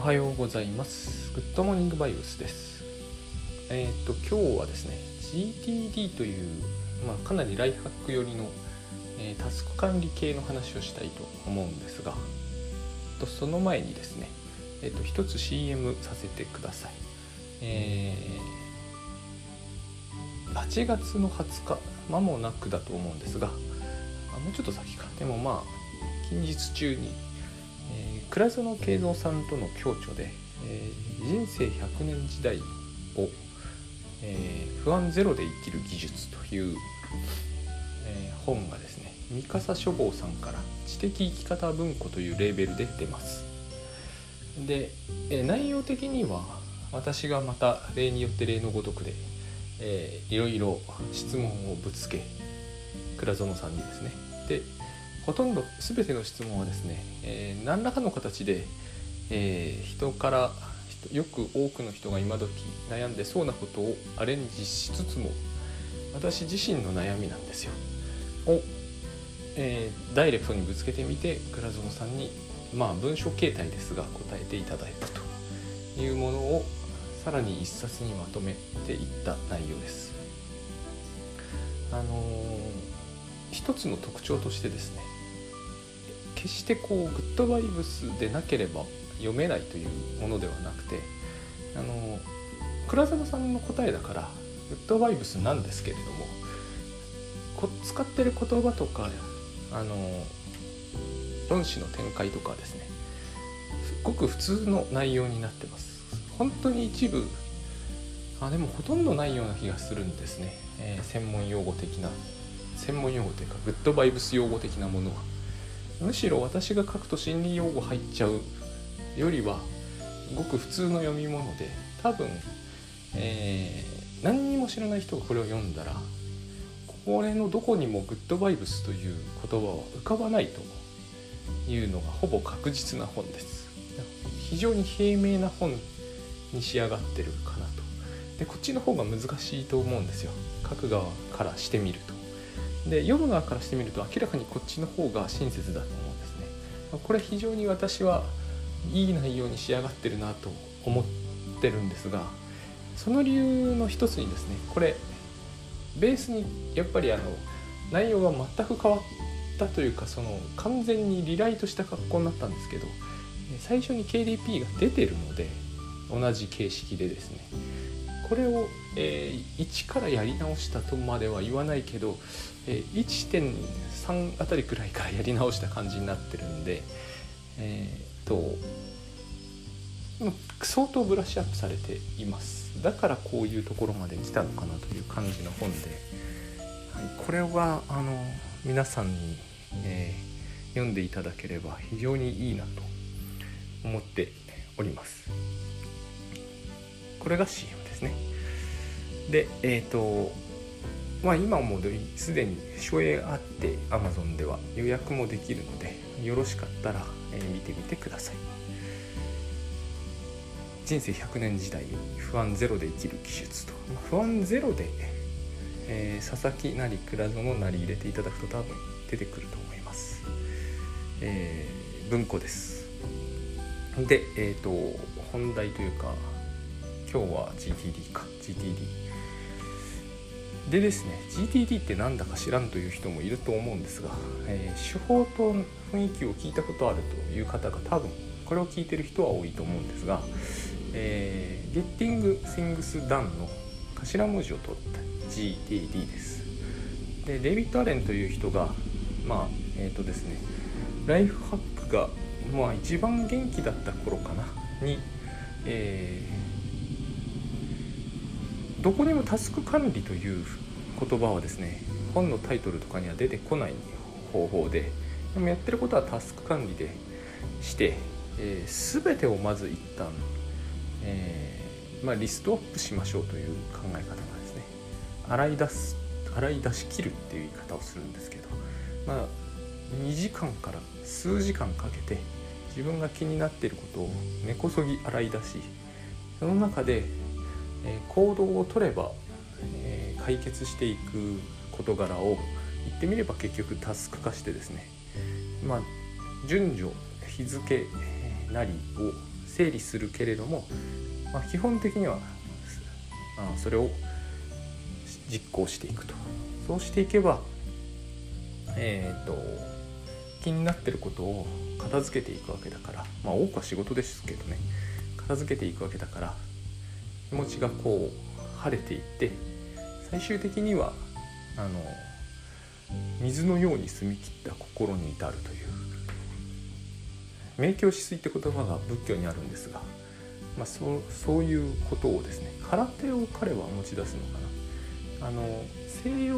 おはようございます。グッドモーニングバイブスです。えっ、と今日はですね GTD というまあかなりライフハック寄りの、えータスク管理系の話をしたいと思うんですが、とその前にですねえっ、と一つ CM させてください。えー8月の20日間もなくだと思うんですが、もうちょっと先か。でもまあ近日中にえー倉園慶三さんとの共著で、え人生100年時代を、え不安ゼロで生きる技術という、え本がですね三笠書房さんから知的生き方文庫というレーベルで出ます。で、え内容的には私がまた例によって例のごとくで、えーいろいろ質問をぶつけ倉園さんにですね。でほとんど全ての質問はですね、えー何らかの形で、えー人からよく多くの人が今時悩んでそうなことをアレンジしつつも私自身の悩みなんですよを、えーダイレクトにぶつけてみて倉園さんにまあ文章形態ですが答えていただくというものをさらに一冊にまとめていった内容です。あのー一つの特徴としてですね決してこうグッドバイブスでなければ読めないというものではなくてあの倉沢さんの答えだからグッドバイブスなんですけれどもこ使ってる言葉とかあの論旨の展開とかですねすごく普通の内容になってます。本当に一部あでもほとんどないような気がするんですね、えー専門用語的な。専門用語というかグッドバイブス用語的なものは。むしろ私が書くと心理用語入っちゃうよりはごく普通の読み物で多分、えー何にも知らない人がこれを読んだらこれのどこにもグッドバイブスという言葉は浮かばないというのがほぼ確実な本です。非常に平明な本に仕上がってるかなと。でこっちの方が難しいと思うんですよ。書く側からしてみると。で読む側からしてみると明らかにこっちの方が親切だと思うんですね。これ非常に私はいい内容に仕上がってるなと思ってるんですがその理由の一つにですねこれベースにやっぱりあの内容が全く変わったというかその完全にリライトした格好になったんですけど最初に KDP が出てるので同じ形式でですね。これを、えー1からやり直したとまでは言わないけど、え1.3あたりくらいからやり直した感じになってるんでえーっと相当ブラッシュアップされています。だからこういうところまで来たのかなという感じの本で、はい、これはあの皆さんに、えー読んでいただければ非常にいいなと思っております。これが CM ですね。でえっ、とまあ今もすでに書影あって Amazon では予約もできるのでよろしかったら、え見てみてください。人生100年時代不安ゼロで生きる技術と。不安ゼロで、えー佐々木なり倉園なり入れていただくと多分出てくると思います、えー文庫です。でえっ、と本題というか今日は GTD か。GTD でですね GTD ってなんだか知らんという人もいると思うんですが、えー手法と雰囲気を聞いたことあるという方が多分これを聞いてる人は多いと思うんですが、えー、Getting Things Done の頭文字を取った GTD です。でデビッド・アレンという人がまあえっ、とですねライフハックがまあ一番元気だった頃かなに、えーどこにもタスク管理という言葉はですね本のタイトルとかには出てこない方法ででもやってることはタスク管理でして、えー全てをまず一旦、えーまあ、リストアップしましょうという考え方がですね洗い出す洗い出し切るっていう言い方をするんですけどまあ2時間から数時間かけて自分が気になっていることを根こそぎ洗い出しその中で、えー行動を取れば、えー解決していく事柄を言ってみれば結局タスク化してですねまあ順序日付なりを整理するけれども、まあ、基本的にはあそれを実行していくと。そうしていけばえっ、ー、と気になってることを片付けていくわけだからまあ多くは仕事ですけどね片付けていくわけだから気持ちがこう晴れていって最終的にはあの水のように澄み切った心に至るという明鏡止水って言葉が仏教にあるんですが、まあ、そうそういうことをですね空手を彼は持ち出すのかな。あの西洋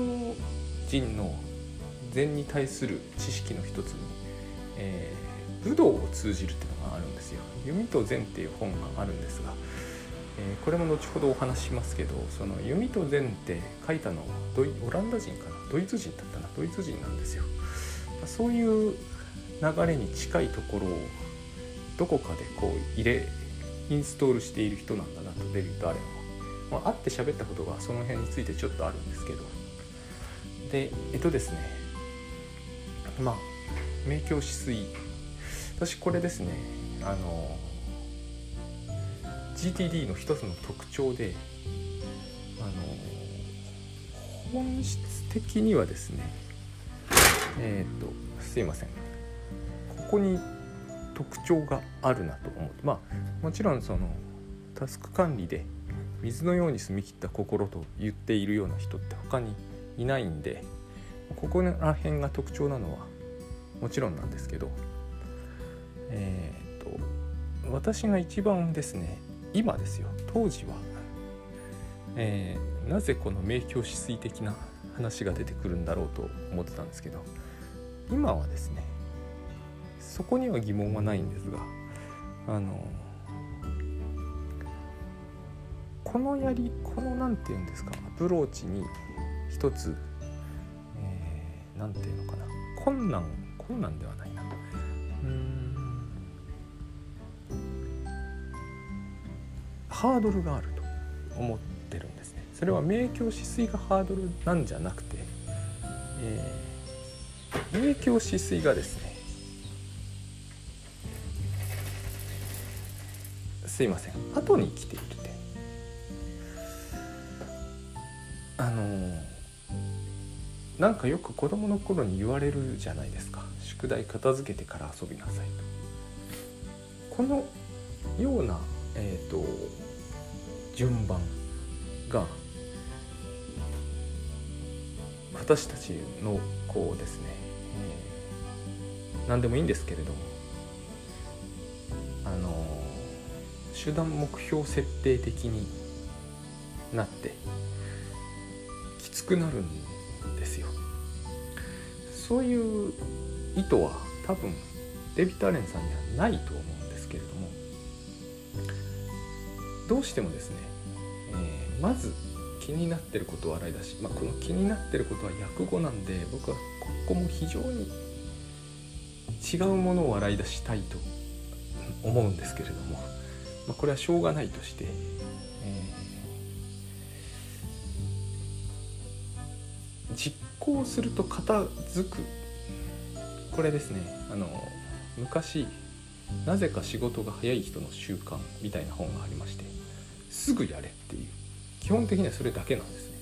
人の禅に対する知識の一つに、えー、武道を通じるっていうのがあるんですよ「弓と禅」っていう本があるんですが、え、これも後ほどお話ししますけどその弓と禅って書いたのはドイオランダ人かな？ドイツ人だったな？ドイツ人なんですよ。そういう流れに近いところをどこかでこう入れインストールしている人なんだなとデビッド・アレンは、まあ、会って喋ったことがその辺についてちょっとあるんですけど。でえっとですね。まあ明鏡止水。私これですねあの GTD の一つの特徴であの本質的にはですねえっ、とすいません。ここに特徴があるなと思う。まあもちろんそのタスク管理で水のように澄み切った心と言っているような人って他にいないんでここら辺が特徴なのはもちろんなんですけどえっ、と私が一番ですね今ですよ。当時は、えー、なぜこの明鏡止水的な話が出てくるんだろうと思ってたんですけど。今はですねそこには疑問はないんですがあのこのやりこの何て言うんですかアプローチに一つ何、えー、て言うのかな困難困難ではないな。うん。ハードルがあると思ってるんですね。それは明鏡止水がハードルなんじゃなくて、えー、明鏡止水がですねすいません。後に来ている点。あのなんかよく子供の頃に言われるじゃないですか。宿題片付けてから遊びなさいと。このようなえっ、ー、と順番が私たちのこうですね、えー、何でもいいんですけれどもあの手段目標設定的になってきつくなるんですよ。そういう意図は多分デビッド・アレンさんにはないと思うんですけれどもどうしてもですね、えー、まず気になってることを洗い出し、まあ、この気になってることは訳語なんで僕はここも非常に違うものを洗い出したいと思うんですけれどもまあ、これはしょうがないとして、えー、実行すると片付く。これですねあの昔なぜか仕事が早い人の習慣みたいな本がありましてすぐやれっていう。基本的にはそれだけなんですね。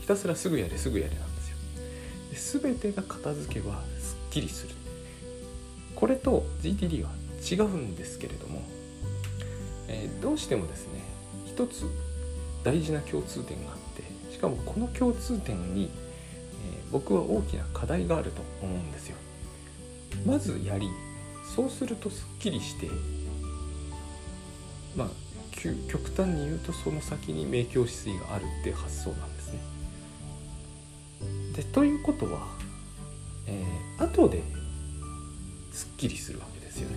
ひたすらすぐやれすぐやれなんですよ。で全てが片付けばすっきりする。これと GTD は違うんですけれどもえー、どうしてもですね一つ大事な共通点があってしかもこの共通点に、えー、僕は大きな課題があると思うんですよ。まずやり。そうするとすっきりしてまあ極端に言うとその先に明鏡止水があるっていう発想なんですね。でということは、えー、後ですっきりするわけですよね。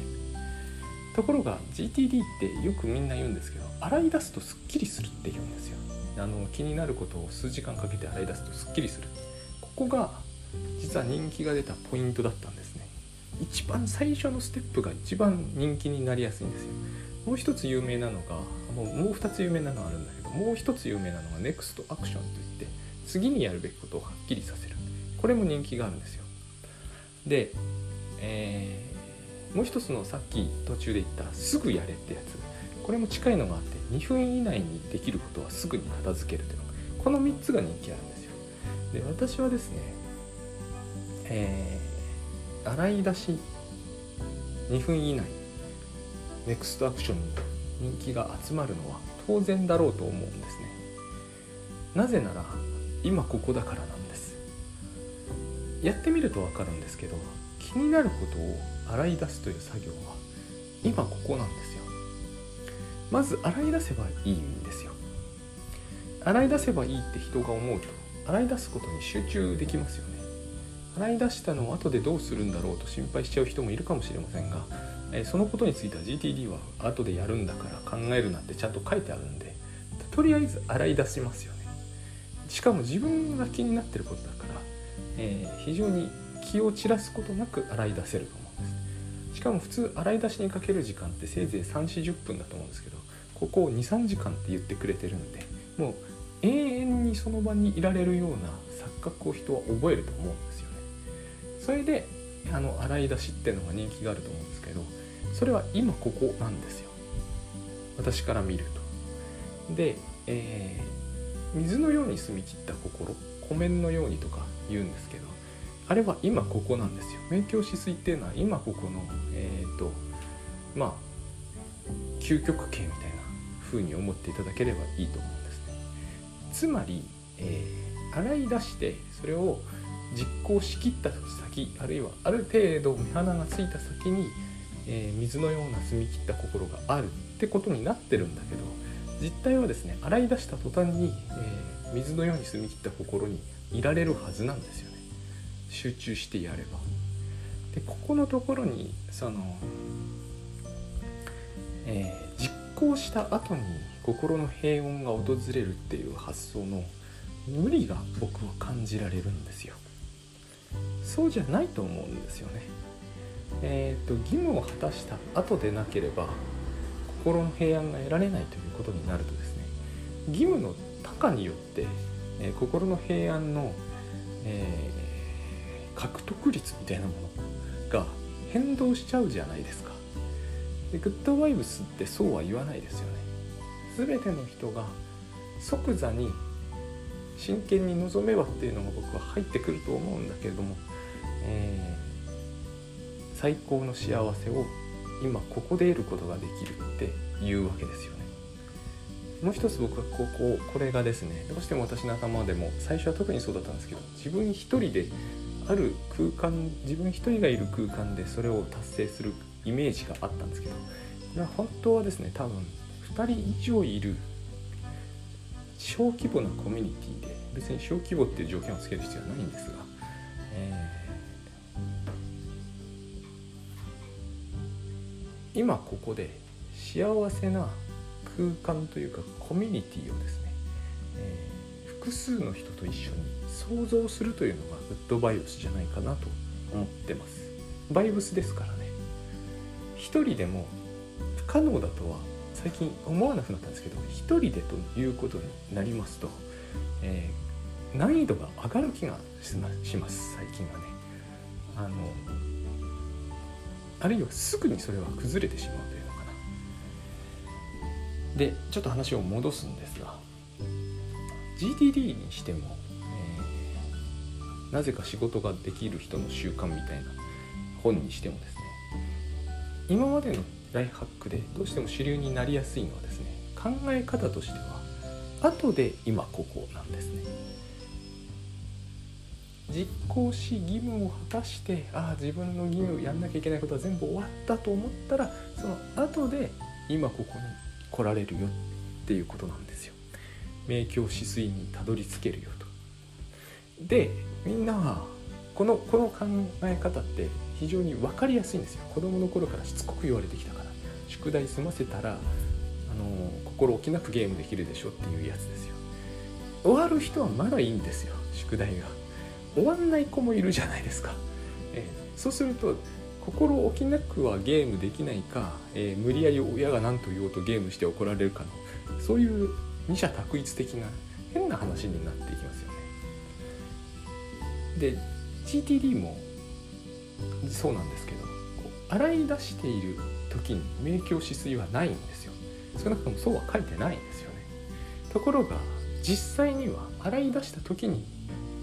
ところが GTD ってよくみんな言うんですけど洗い出すとすっきりするって言うんですよあの気になることを数時間かけて洗い出すとすっきりするここが実は人気が出たポイントだったんですね一番最初のステップが一番人気になりやすいんですよ。もう一つ有名なのがもうもう二つ有名なのがあるんだけどもう一つ有名なのが NEXT アクションといって次にやるべきことをはっきりさせる。これも人気があるんですよ。で、えーもう一つのさっき途中で言った「すぐやれ」ってやつ。これも近いのがあって2分以内にできることはすぐに片付けるというのがこの3つが人気あるんですよ。で私はですねえ、洗い出し2分以内。ネクストアクションに人気が集まるのは当然だろうと思うんですね。なぜなら今ここだからなんです。やってみると分かるんですけど気になることを洗い出すという作業は今ここなんですよ。まず洗い出せばいいんですよ。洗い出せばいいって人が思うと洗い出すことに集中できますよね。洗い出したのを後でどうするんだろうと心配しちゃう人もいるかもしれませんが、えそのことについては GTD は後でやるんだから考えるなってちゃんと書いてあるんでとりあえず洗い出しますよね。しかも自分が気になってることだから、えー、非常に気を散らすことなく洗い出せると思うんです。しかも普通洗い出しにかける時間ってせいぜい3 4 0分だと思うんですけどここを23時間って言ってくれてるんでもう永遠にその場にいられるような錯覚を人は覚えると思うんですよ。それであの洗い出しっていうのが人気があると思うんですけどそれは今ここなんですよ。私から見ると。で、えー、水のように澄み切った心湖面のようにとか言うんですけどあれは今ここなんですよ。明鏡止水っていうのは今ここのえっ、ー、とまあ究極形みたいな風に思っていただければいいと思うんですね。つまり、えー、洗い出してそれを実行しきった先あるいはある程度目鼻がついた先に、えー、水のような澄み切った心があるってことになってるんだけど実態はですね洗い出した途端に、えー、水のように澄み切った心にいられるはずなんですよね集中してやれば。でここのところにその、えー、実行した後に心の平穏が訪れるっていう発想の無理が僕は感じられるんですよ。そうじゃないと思うんですよね。え、ー、と義務を果たした後でなければ心の平安が得られないということになるとですね義務の多寡によって、えー、心の平安の、えー、獲得率みたいなものが変動しちゃうじゃないですか。でグッドバイブスってそうは言わないですよね。全ての人が即座に真剣に臨めばっていうのが僕は入ってくると思うんだけれども、えー、最高の幸せを今ここで得ることができるっていうわけですよね。もう一つ僕はこここれがですねどうしても私の頭でも最初は特にそうだったんですけど自分一人である空間自分一人がいる空間でそれを達成するイメージがあったんですけどこれは本当はですね多分2人以上いる小規模なコミュニティで別に小規模っていう条件をつける必要はないんですが、えー、今ここで幸せな空間というかコミュニティをですね、えー、複数の人と一緒に想像するというのがグッドバイブスじゃないかなと思ってます。バイブスですからね。一人でも不可能だとは最近思わなくなったんですけど一人でということになりますと、えー、難易度が上がる気がします最近はね。あのあるいはすぐにそれは崩れてしまうというのかな。でちょっと話を戻すんですが GTD にしても、えー、なぜか仕事ができる人の習慣みたいな本にしてもですね今までのライフハックでどうしても主流になりやすいのはですね考え方としては後で今ここなんですね。実行し義務を果たしてああ自分の義務やんなきゃいけないことは全部終わったと思ったらその後で今ここに来られるよっていうことなんですよ。明鏡止水にたどり着けるよと。でみんなはこのこの考え方って非常に分かりやすいんですよ。子供の頃からしつこく言われてきたから。宿題済ませたらあの心置きなくゲームできるでしょっていうやつですよ。終わる人はまだいいんですよ宿題が。終わんない子もいるじゃないですか、えそうすると心置きなくはゲームできないか、えー、無理やり親が何と言おうとゲームして怒られるかのそういう二者択一的な変な話になっていきますよね。で GTD もそうなんですけど洗い出している時に明鏡止水はないんですよ。少なくともそうは書いてないんですよね。ところが実際には洗い出した時に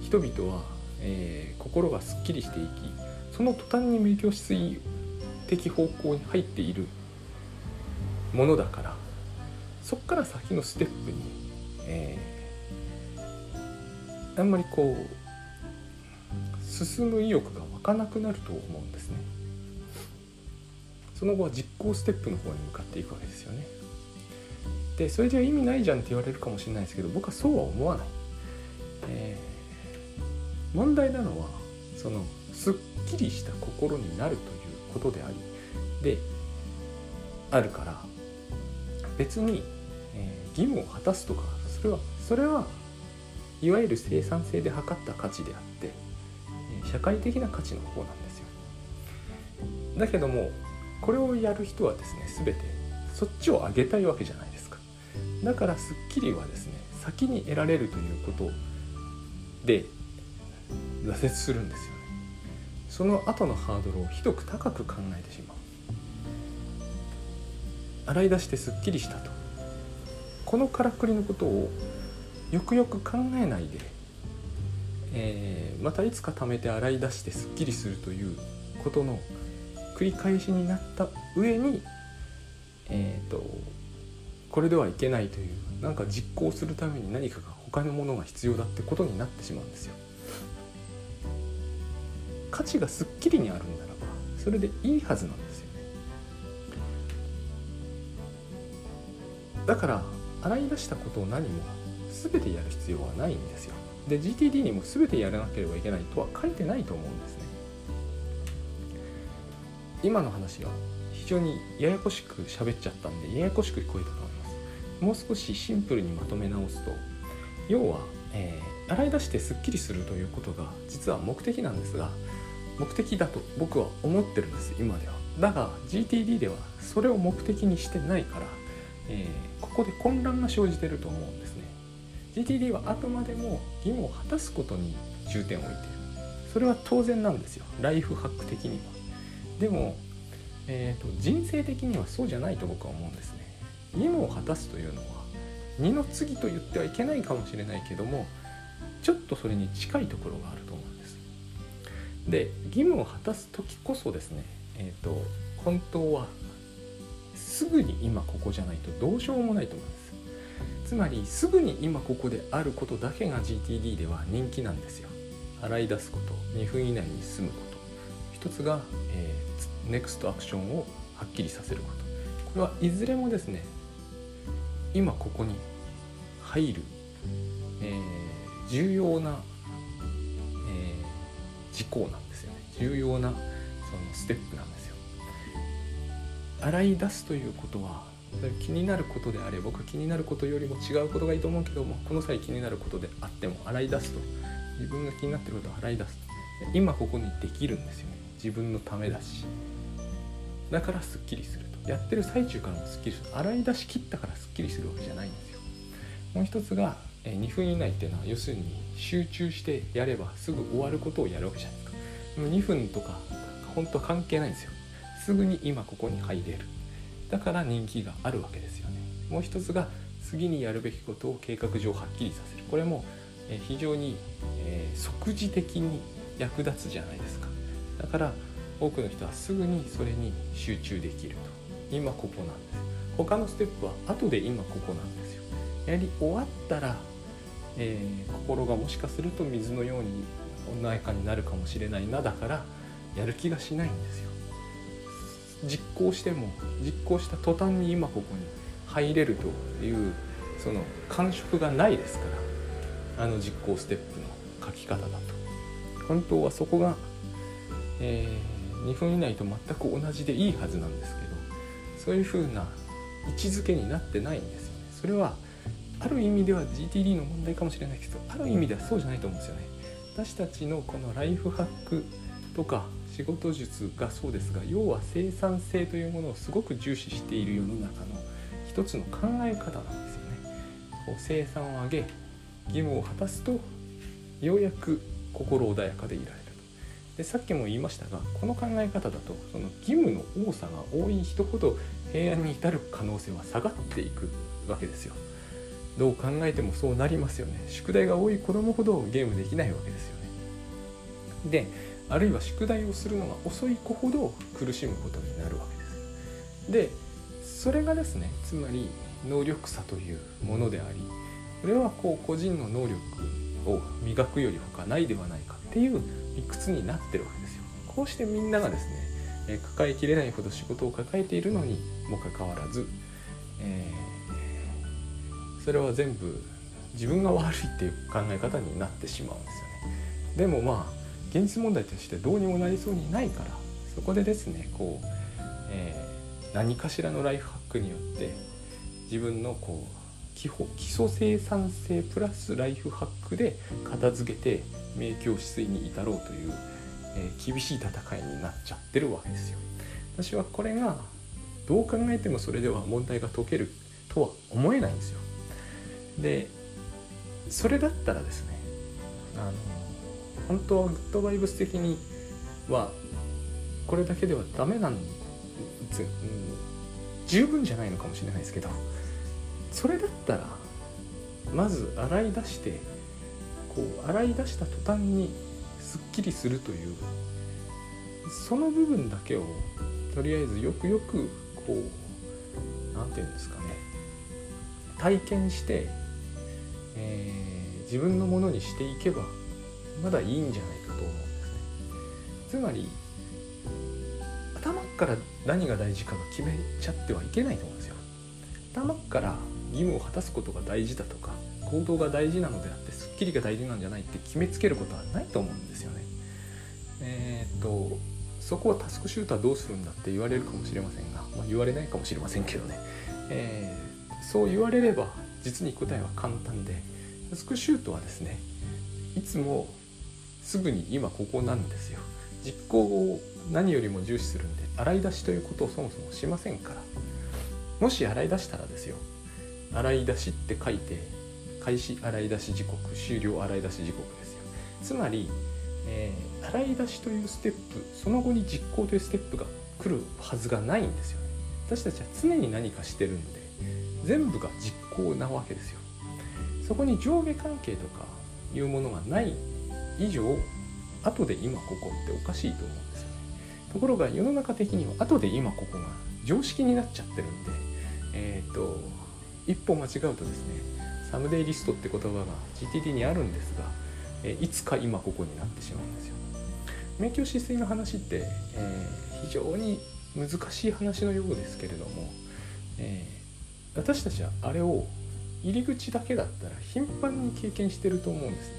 人々は、えー、心がすっきりしていきその途端に明鏡止水的方向に入っているものだからそっから先のステップに、えー、あんまりこう進む意欲が湧かなくなると思うんですね。その後は実行ステップの方に向かっていくわけですよね。でそれじゃ意味ないじゃんって言われるかもしれないですけど僕はそうは思わない、えー、問題なのはそのすっきりした心になるということでありであるから別に、えー、義務を果たすとかそれはそれはいわゆる生産性で測った価値であって、社会的な価値の方なんですよ。だけどもこれをやる人はですね全てそっちを上げたいわけじゃないですか。だからスッキリはですね先に得られるということで挫折するんですよね。その後のハードルをひどく高く考えてしまう。洗い出してすっきりしたと。このからくりのことをよくよく考えないで、えー、またいつか貯めて洗い出してすっきりするということの繰り返しになった上に、えーと、これではいけないというなんか実行するために何かが他のものが必要だってことになってしまうんですよ。価値がすっきりにあるんならばそれでいいはずなんですよね。だから洗い出したことを何も全てやる必要はないんですよ。で GTD にも全てやらなければいけないとは書いてないと思うんですね。今の話は非常にややこしく喋っちゃったんでややこしく聞こえたと思います。もう少しシンプルにまとめ直すと要は、えー、洗い出してすっきりするということが実は目的なんですが目的だと僕は思ってるんです今では。だが GTD ではそれを目的にしてないからえー、ここで混乱が生じてると思うんですね GTD はあくまでも義務を果たすことに重点を置いてるそれは当然なんですよライフハック的にはでも、えーと、人生的にはそうじゃないと僕は思うんですね。義務を果たすというのは二の次と言ってはいけないかもしれないけどもちょっとそれに近いところがあると思うんです。で義務を果たす時こそですねえっ、ー、と本当はすぐに今ここじゃないとどうしようもないと思います。つまりすぐに今ここであることだけが GTD では人気なんですよ。洗い出すこと2分以内に済むこと。一つが、えー、ネクストアクションをはっきりさせること。これはいずれもですね今ここに入る、えー、重要な、えー、事項なんですよね。重要なそのステップなんですよ。洗い出すということは気になることであれ僕は気になることよりも違うことがいいと思うけどもこの際気になることであっても洗い出すと。自分が気になってることを洗い出す。今ここにできるんですよね。自分のためだし。だからすっきりすると。やってる最中からもすっきりする。洗い出し切ったからすっきりするわけじゃないんですよ。もう一つが2分以内っていうのは要するに集中してやればすぐ終わることをやるわけじゃないですか。でも2分とか本当は関係ないんですよ。すぐに今ここに入れる。だから人気があるわけですよね。もう一つが次にやるべきことを計画上はっきりさせる。これも非常に、即時的に役立つじゃないですか。だから多くの人はすぐにそれに集中できると。今ここなんです。他のステップは後で今ここなんですよ。やはり終わったら、えー、心がもしかすると水のように穏やかになるかもしれないなだからやる気がしないんですよ。実行しても実行した途端に今ここに入れるというその感触がないですから。あの実行ステップの書き方だと。本当はそこが、えー、2分以内と全く同じでいいはずなんですけどそういうふうな位置づけになってないんですよね。それはある意味では GTD の問題かもしれないけどある意味ではそうじゃないと思うんですよね。私たちのこのライフハックとか仕事術がそうですが要は生産性というものをすごく重視している世の中の一つの考え方なんですよね。こう生産を上げ義務を果たすとようやく心穏やかでいられる。でさっきも言いましたがこの考え方だとその義務の多さが多い人ほど平安に至る可能性は下がっていくわけですよ。どう考えてもそうなりますよね。宿題が多い子供ほどゲームできないわけですよね。であるいは宿題をするのが遅い子ほど苦しむことになるわけです。でそれがですねつまり能力差というものでありこれはこう個人の能力を磨くより他ないではないかっていう理屈になってるわけですよ。こうしてみんながですね、え抱えきれないほど仕事を抱えているのにもかかわらず、えー、それは全部自分が悪いっていう考え方になってしまうんですよね。でもまあ現実問題としてどうにもなりそうにないからそこでですねこう、えー、何かしらのライフハックによって自分のこう基礎生産性プラスライフハックで片付けて名教止水に至ろうという、えー、厳しい戦いになっちゃってるわけですよ。私はこれがどう考えてもそれでは問題が解けるとは思えないんですよ。でそれだったらですねあの本当はグッドバイブス的にはこれだけではダメなん十分じゃないのかもしれないですけどそれだったらまず洗い出してこう洗い出した途端にすっきりするというその部分だけをとりあえずよくよくこう何て言うんですかね体験して、えー、自分のものにしていけばまだいいんじゃないかと思うんですね。つまり頭から何が大事かが決めちゃってはいけないと思うんですよ。頭から義務を果たすことが大事だとか行動が大事なのであってすっきりが大事なんじゃないって決めつけることはないと思うんですよね。えー、っとそこはタスクシュートはどうするんだって言われるかもしれませんが、まあ、言われないかもしれませんけどね、えー、そう言われれば実に答えは簡単でタスクシュートはですねいつもすぐに今ここなんですよ。実行を何よりも重視するんで洗い出しということをそもそもしませんから。もし洗い出したらですよ洗い出しって書いて開始洗い出し時刻終了洗い出し時刻ですよ。つまり、えー、洗い出しというステップその後に実行というステップが来るはずがないんですよね。私たちは常に何かしてるんで全部が実行なわけですよ。そこに上下関係とかいうものがない以上後で今ここっておかしいと思うんですよね。ところが世の中的には後で今ここが常識になっちゃってるんでえっ、ー、と一歩間違うとですねサムデイリストって言葉が GTD にあるんですが、えいつか今ここになってしまうんですよ。免許姿勢の話って、えー、非常に難しい話のようですけれども、えー、私たちはあれを入り口だけだったら頻繁に経験してると思うんですね。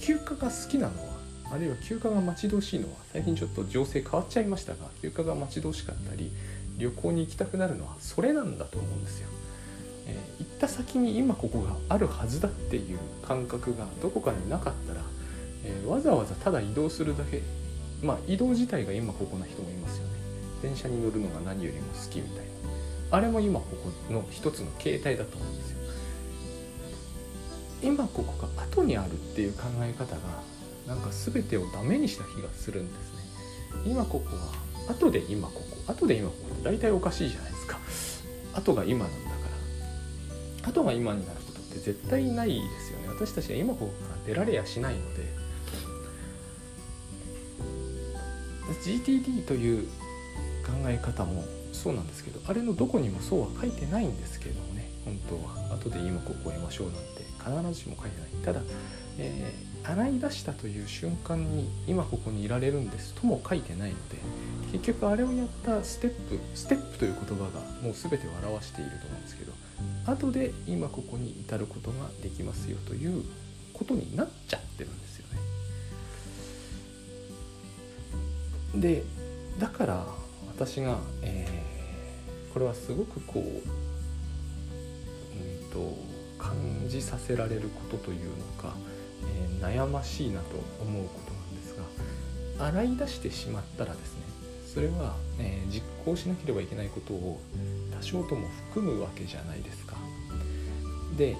休暇が好きなのはあるいは休暇が待ち遠しいのは最近ちょっと情勢変わっちゃいましたが休暇が待ち遠しかったり旅行に行きたくなるのはそれなんだと思うんですよ。えー、行った先に今ここがあるはずだっていう感覚がどこかになかったら、えー、わざわざただ移動するだけまあ移動自体が今ここな人もいますよね。電車に乗るのが何よりも好きみたいな。あれも今ここの一つの形態だと思うんですよ。今ここが後にあるっていう考え方がなんか全てをダメにした気がするんですね。今ここは後で今ここ後で今ここって大体おかしいじゃないですか。後が今なんだから後が今になることって絶対ないですよね。私たちは今ここから出られやしないので。GTD という考え方もそうなんですけどあれのどこにもそうは書いてないんですけどもね本当は。後で今ここを得ましょうなんて必ずしも書いてない。ただ、えー、洗い出したという瞬間に今ここにいられるんですとも書いてないので結局あれをやったステップステップという言葉がもう全てを表していると思うんですけど後で今ここに至ることができますよということになっちゃってるんですよね。でだから私が、えー、これはすごくこう、うんと感じさせられることというのか、えー、悩ましいなと思うことなんですが洗い出してしまったらですねそれは、えー、実行しなければいけないことを多少とも含むわけじゃないですか。で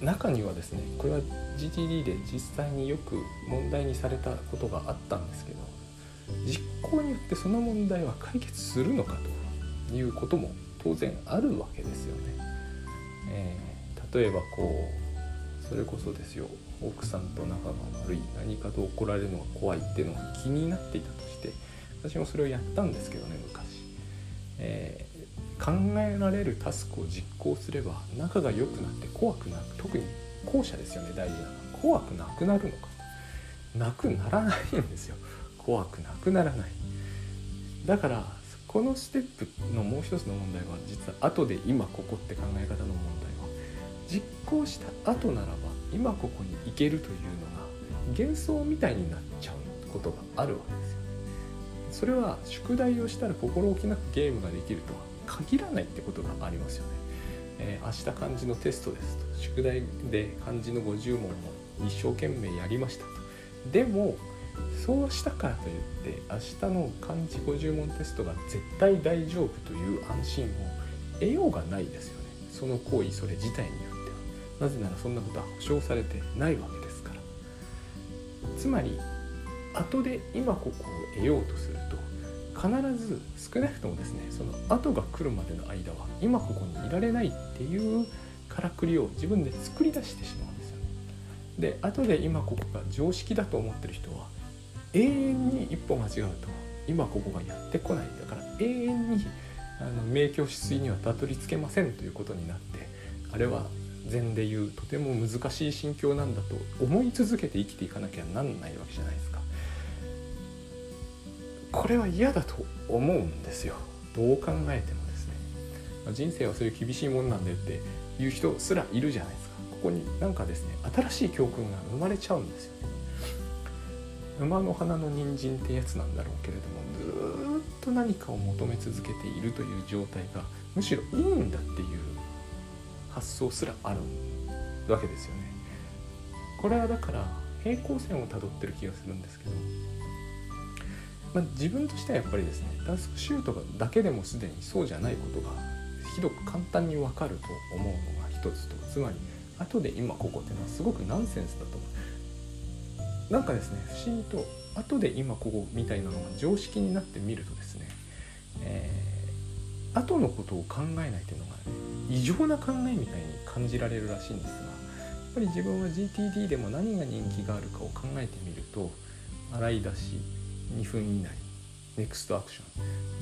中にはですねこれは GTD で実際によく問題にされたことがあったんですけど実行によってその問題は解決するのかということも当然あるわけですよね。えー、例えばこうそれこそですよ奥さんと仲が悪い何かと怒られるのが怖いっていうのが気になっていたとして私もそれをやったんですけどね昔。えー、考えられるタスクを実行すれば仲が良くなって怖くなく特に後者ですよね大事なのは。怖くなくなるのか。なくならないんですよ。怖くなくならない。だからこのステップのもう一つの問題は実は後で今ここって考え方の問題は実行した後ならば今ここに行けるというのが幻想みたいになっちゃうことがあるわけです。それは宿題をしたら心置きなくゲームができるとは限らないってことがありますよね、えー、明日漢字のテストですと。宿題で漢字の50問を一生懸命やりましたと。でもそうしたからといって明日の漢字50問テストが絶対大丈夫という安心を得ようがないですよね。その行為それ自体によっては。なぜならそんなことは保証されてないわけですから。つまり後で今ここ得ようとすると必ず少なくともですねその後が来るまでの間は今ここにいられないっていうからくりを自分で作り出してしまうんですよね。で後で今ここが常識だと思ってる人は永遠に一歩間違うと今ここがやってこないだから永遠にあの明鏡止水にはたどり着けませんということになってあれは禅でいうとても難しい心境なんだと思い続けて生きていかなきゃなんないわけじゃないですか。これは嫌だと思うんですよ。どう考えてもですね。人生はそういう厳しいもんなんでっていう人すらいるじゃないですか。ここになんかですね新しい教訓が生まれちゃうんですよね。馬の花の人参ってやつなんだろうけれどもずっと何かを求め続けているという状態がむしろいいんだっていう発想すらあるわけですよね。これはだから平行線をたどってる気がするんですけどまあ、自分としてはやっぱりですねタスクシュートだけでもすでにそうじゃないことがひどく簡単に分かると思うのが一つとつまり後で今ここっていうのはすごくナンセンスだと思う。なんかですね不思議と後で今ここみたいなのが常識になってみるとですね、えー、後のことを考えないっていうのがね異常な考えみたいに感じられるらしいんですがやっぱり自分は GTD でも何が人気があるかを考えてみると洗い出し2分以内。ネクストアクション。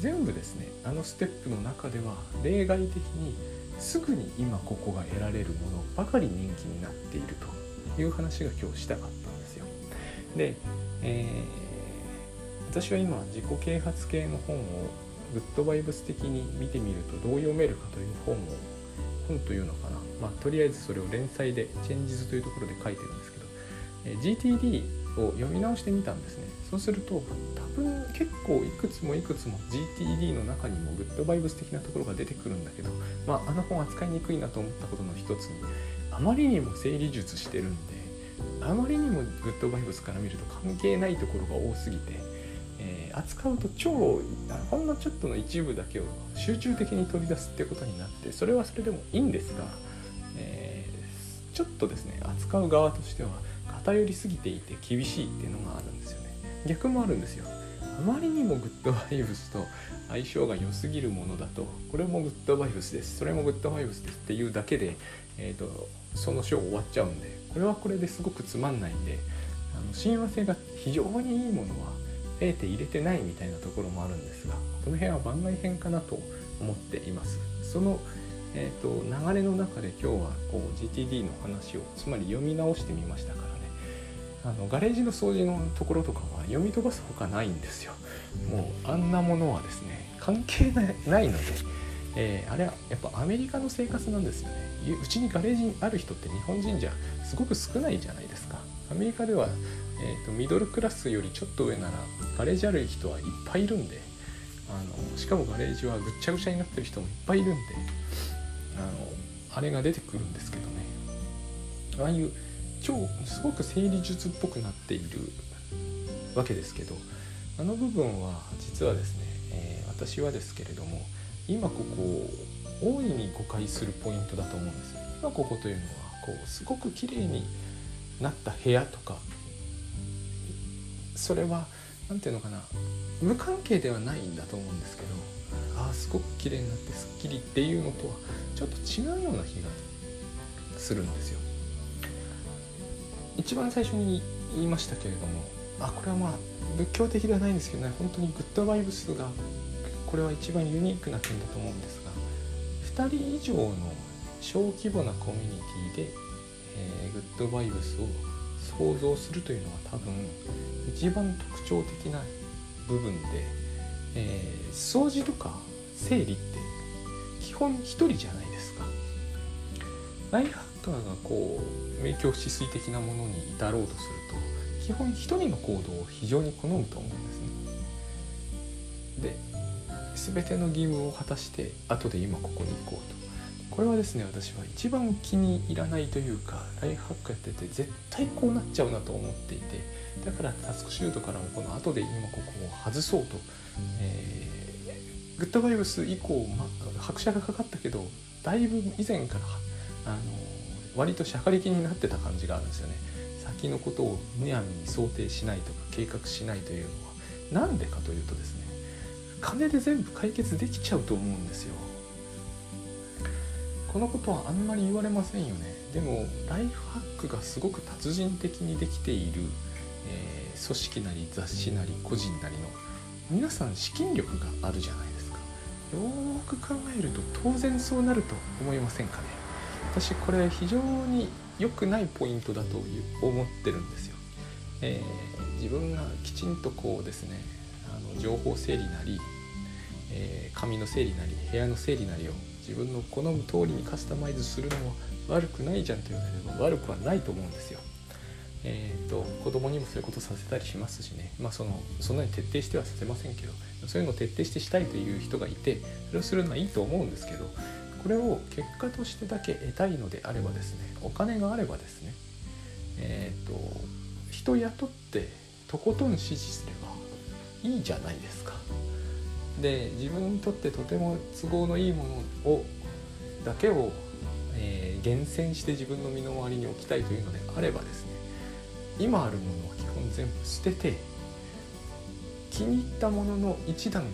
全部ですねあのステップの中では例外的にすぐに今ここが得られるものばかり人気になっているという話が今日したかったんですよ。で、えー、私は今自己啓発系の本をグッドバイブス的に見てみるとどう読めるかという本を本というのかな、まあ、とりあえずそれを連載でチェンジズというところで書いてるんですけど、えー、GTD を読み直してみたんですね。そうすると多分結構いくつもいくつも GTD の中にもグッドバイブス的なところが出てくるんだけど、まあ、あの本扱いにくいなと思ったことの一つにあまりにも整理術してるんであまりにもグッドバイブスから見ると関係ないところが多すぎて、えー、扱うと超ほんのちょっとの一部だけを集中的に取り出すってことになってそれはそれでもいいんですが、えー、ちょっとですね扱う側としては偏りすぎていて厳しいっていうのがあるんですよね。逆もあるんですよ。あまりにもグッドバイブスと相性が良すぎるものだとこれもグッドバイブスです。それもグッドバイブスですっていうだけで、えーと、その章終わっちゃうんでこれはこれですごくつまんないんであの親和性が非常にいいものはあえて入れてないみたいなところもあるんですがこの辺は番外編かなと思っています。そのえーと、流れの中で今日はこう GTD の話をつまり読み直してみましたからあのガレージの掃除のところとかは読み飛ばすほかないんですよ。もうあんなものはですね関係ないので、えー、あれはやっぱアメリカの生活なんですよね。うちにガレージにある人って日本人じゃすごく少ないじゃないですか。アメリカでは、えーと、ミドルクラスよりちょっと上ならガレージある人はいっぱいいるんであのしかもガレージはぐっちゃぐちゃになってる人もいっぱいいるんであのあれが出てくるんですけどね。ああいう超すごく整理術っぽくなっているわけですけどあの部分は実はですね、えー、私はですけれども今ここを大いに誤解するポイントだと思うんですよ。今ここというのはこうすごく綺麗になった部屋とかそれは何て言うのかな無関係ではないんだと思うんですけどああすごく綺麗になってすっきりっていうのとはちょっと違うような気がするんですよ。一番最初に言いましたけれどもあこれはまあ仏教的ではないんですけどね本当にグッドバイブスがこれは一番ユニークな点だと思うんですが2人以上の小規模なコミュニティで、えー、グッドバイブスを想像するというのは多分一番特徴的な部分で、えー、掃除とか整理って基本一人じゃないですか。ライフハッカーがこう明鏡止水的なものに至ろうとすると基本一人の行動を非常に好むと思うんですね。で全ての義務を果たして後で今ここに行こうと。これはですね私は一番気に入らないというかライフハックやってて絶対こうなっちゃうなと思っていてだからタスクシュートからもこの後で今ここを外そうと、えー、グッドバイブス以降、ま、拍車がかかったけどだいぶ以前からあの割としゃかりきになってた感じがあるんですよね。先のことをむやみに想定しないとか計画しないというのは。何でかというとですね金で全部解決できちゃうと思うんですよ。このことはあんまり言われませんよね。でもライフハックがすごく達人的にできている、えー、組織なり雑誌なり個人なりの皆さん資金力があるじゃないですか。よーく考えると当然そうなると思いませんかね？私これ非常に良くないポイントだという思ってるんですよ、えー、自分がきちんとこうですねあの情報整理なり、えー、紙の整理なり部屋の整理なりを自分の好む通りにカスタマイズするのは悪くないじゃんと言われれば悪くはないと思うんですよ。えーと、子供にもそういうことさせたりしますしね、まあ、そのそんなに徹底してはさせませんけどそういうのを徹底してしたいという人がいてそれをするのはいいと思うんですけどこれを結果としてだけ得たいのであればですねお金があればですねえっ、ー、と人雇ってとことん支持すればいいじゃないですか。で自分にとってとても都合のいいものをだけを、えー、厳選して自分の身の回りに置きたいというのであればですね今あるものは基本全部捨てて気に入ったものの一段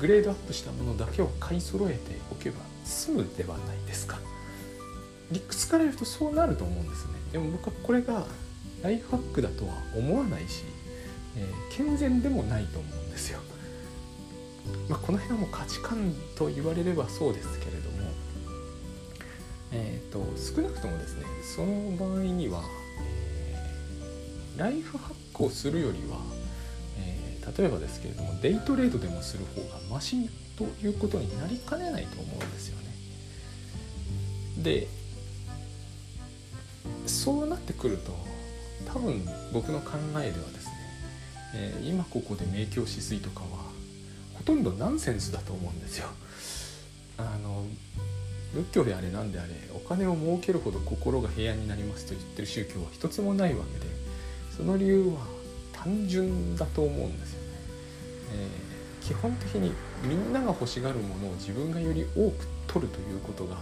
グレードアップしたものだけを買い揃えておけば済むではないですか。理屈から言うとそうなると思うんですね。でも僕はこれがライフハックだとは思わないし、えー、健全でもないと思うんですよ、まあ、この辺はもう価値観と言われればそうですけれどもえっ、ー、と少なくともですねその場合には、えー、ライフハックをするよりは、えー、例えばですけれどもデイトレードでもする方がマシということになりかねないと思うんですよね。でそうなってくると多分僕の考えではですね、えー、今ここで明鏡止水とかはほとんどナンセンスだと思うんですよ。あの仏教であれ何であれお金を儲けるほど心が平安になりますと言ってる宗教は一つもないわけでその理由は単純だと思うんですよね。えー基本的にみんなが欲しがるものを自分がより多く取るということが、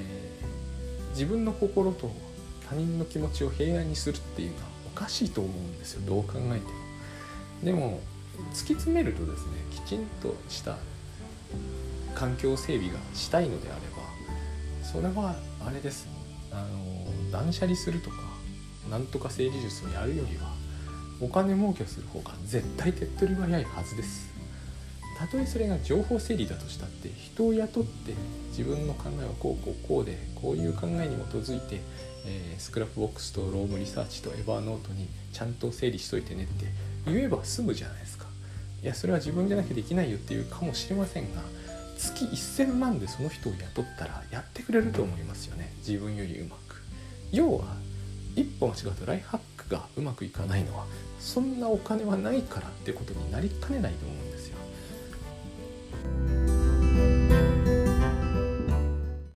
えー、自分の心と他人の気持ちを平安にするっていうのはおかしいと思うんですよ。どう考えても。でも突き詰めるとですねきちんとした環境整備がしたいのであればそれはあれです。あの断捨離するとかなんとか整理術をやるよりはお金儲けをする方が絶対手っ取り早いはずです。たとえそれが情報整理だとしたって人を雇って自分の考えはこうこうこうでこういう考えに基づいて、えー、 Scrapbox と Roam Research と Evernote にちゃんと整理しといてねって言えば済むじゃないですか。いやそれは自分じゃなきゃできないよっていうかもしれませんが月1000万でその人を雇ったらやってくれると思いますよね。自分よりうまく。要は一歩間違うとライフハックがうまくいかないのはそんなお金はないからってことになりかねないと思うんです Thank you.